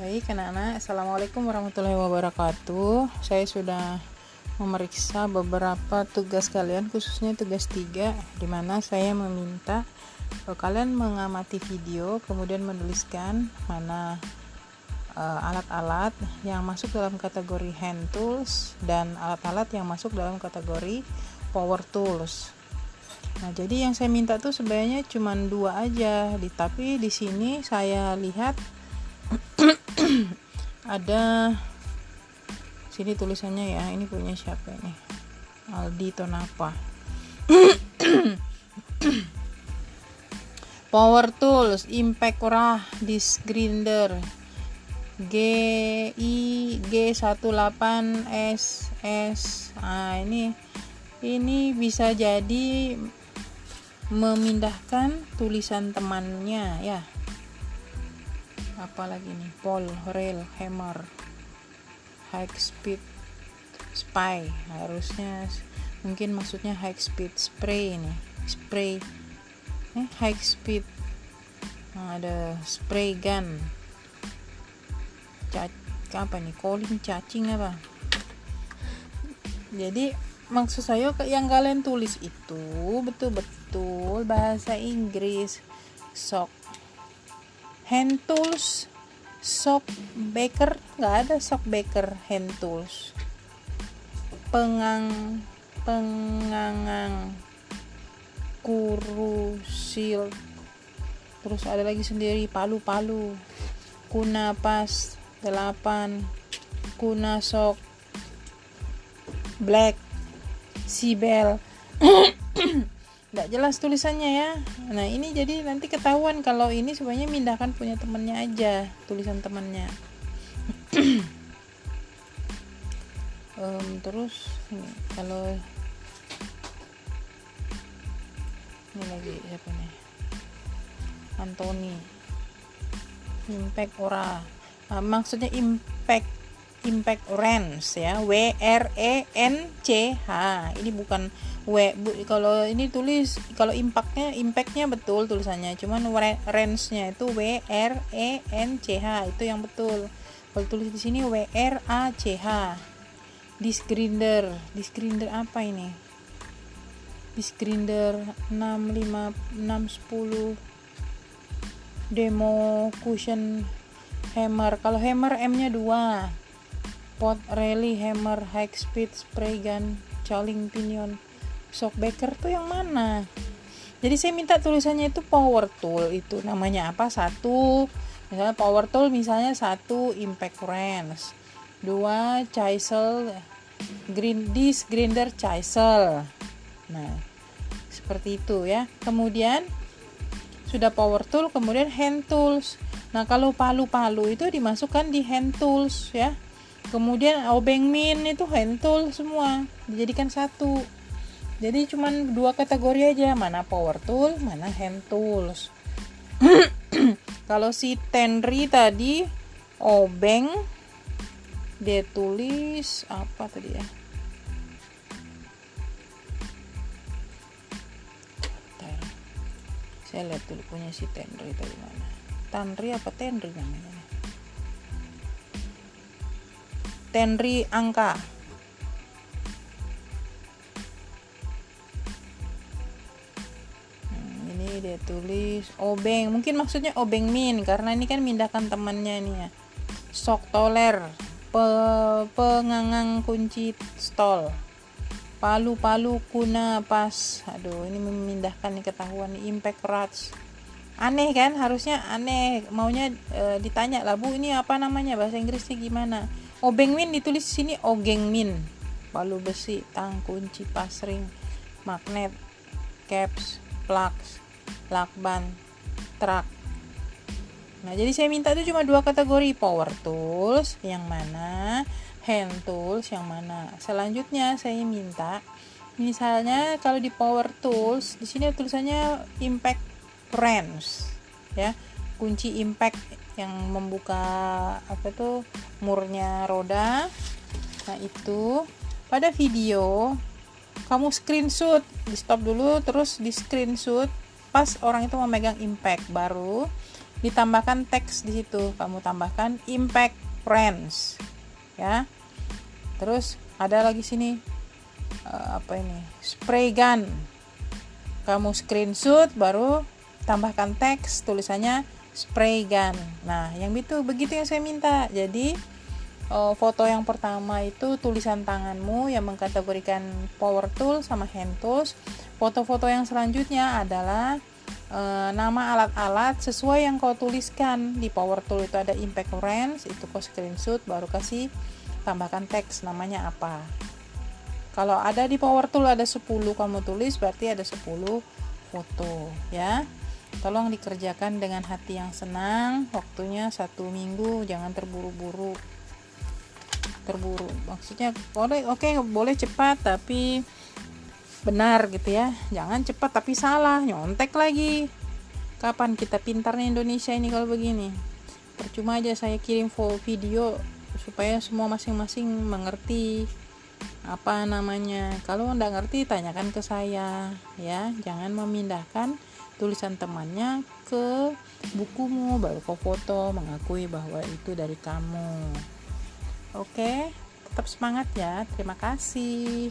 Baik, anak-anak, Assalamualaikum warahmatullahi wabarakatuh. Saya sudah memeriksa beberapa tugas kalian, khususnya tugas 3, di mana saya meminta kalau kalian mengamati video, kemudian menuliskan mana uh, alat-alat uh, yang masuk dalam kategori hand tools dan alat-alat yang masuk dalam kategori power tools. Nah, jadi yang saya minta tuh sebenarnya cuma dua aja, tapi di sini saya lihat ada sini tulisannya ya ini punya siapa ini? Aldi Tonapa. Power Tools Impact Rah Disc Grinder G I G18 S S. Nah ini ini bisa jadi memindahkan tulisan temannya ya apalagi nih? Pole rail hammer high speed spy. Harusnya mungkin maksudnya high speed spray ini spray. Eh high speed. Nah, ada spray gun. Cac apa nih? Calling cacing apa? Jadi maksud saya yang kalian tulis itu betul-betul bahasa Inggris. Sok hand tools sock baker nggak ada sock baker hand tools. Pengang pengangang kurusil. Terus ada lagi sendiri palu-palu kuna pas delapan kuna sok black sibel nggak jelas tulisannya ya. Nah ini jadi nanti ketahuan kalau ini sebenarnya mindahkan punya temennya aja tulisan temennya um, terus kalau ini lagi siapa nih? Anthony impact ora. Uh, maksudnya impact impact range ya. W R E N C H. Ini bukan W bu, kalau ini tulis kalau impactnya impactnya betul tulisannya. Cuman range-nya itu W R E N C H itu yang betul. Kalau tulis di sini W R A C H. Disk grinder grinder apa ini? Disk grinder 65 610 demo cushion hammer. Kalau hammer M nya 2 pot rally hammer high speed spray gun choling pinion shockbreaker tuh yang mana? Jadi saya minta tulisannya itu power tool. Itu namanya apa? Satu. Misalnya power tool misalnya satu impact wrench. Dua chisel green disc grinder chisel nah seperti itu ya. Kemudian sudah power tool kemudian hand tools. Nah kalau palu-palu itu dimasukkan di hand tools ya kemudian obeng min itu hand tool semua dijadikan satu. Jadi cuman dua kategori aja mana power tool mana hand tools. Kalau si Tenri tadi obeng dia tulis apa tadi ya? Saya lihat dulu punya si Tenri tadi mana. Tanri apa Tenri namanya Tenri Angka. Hmm, ini dia tulis obeng, mungkin maksudnya obeng min karena ini kan mindahkan temannya nih ya. Sok toler, pe, pengangang kunci stol. Palu-palu kuna pas. Aduh, ini memindahkan nih ketahuan impact rats aneh kan harusnya aneh maunya e, ditanya lah bu ini apa namanya bahasa Inggrisnya gimana Obeng Min ditulis di sini Ogeng Min. Palu besi, tang, kunci, pasring, magnet, caps, plugs, lakban, truk. Nah, jadi saya minta itu cuma dua kategori power tools yang mana, hand tools yang mana. Selanjutnya saya minta misalnya kalau di power tools di sini tulisannya impact wrench ya kunci impact yang membuka apa tuh murnya roda. Nah itu. Pada video kamu screenshot di stop dulu terus di screenshot pas orang itu memegang impact. Baru ditambahkan teks di situ. Kamu tambahkan impact friends ya. Terus ada lagi sini uh, apa ini spray gun. Kamu screenshot baru tambahkan teks tulisannya spray gun. Nah yang itu begitu yang saya minta. Jadi uh, foto yang pertama itu tulisan tanganmu yang mengkategorikan power tool sama hand tools. Foto-foto yang selanjutnya adalah e, nama alat-alat sesuai yang kau tuliskan. Di power tool itu ada impact wrench itu kau screenshot baru kasih tambahkan teks namanya apa. Kalau ada di power tool ada 10 kamu tulis berarti ada 10 foto ya tolong dikerjakan dengan hati yang senang waktunya satu minggu jangan terburu-buru. Terburu maksudnya boleh oke okay, boleh cepat tapi benar gitu ya. Jangan cepat tapi salah nyontek lagi. Kapan kita pintarnya Indonesia ini kalau begini? Percuma aja saya kirim video supaya semua masing-masing mengerti apa namanya. Kalau nggak ngerti tanyakan ke saya ya. Jangan memindahkan tulisan temannya ke bukumu baru kau foto mengakui bahwa itu dari kamu. Oke tetap semangat ya. Terima kasih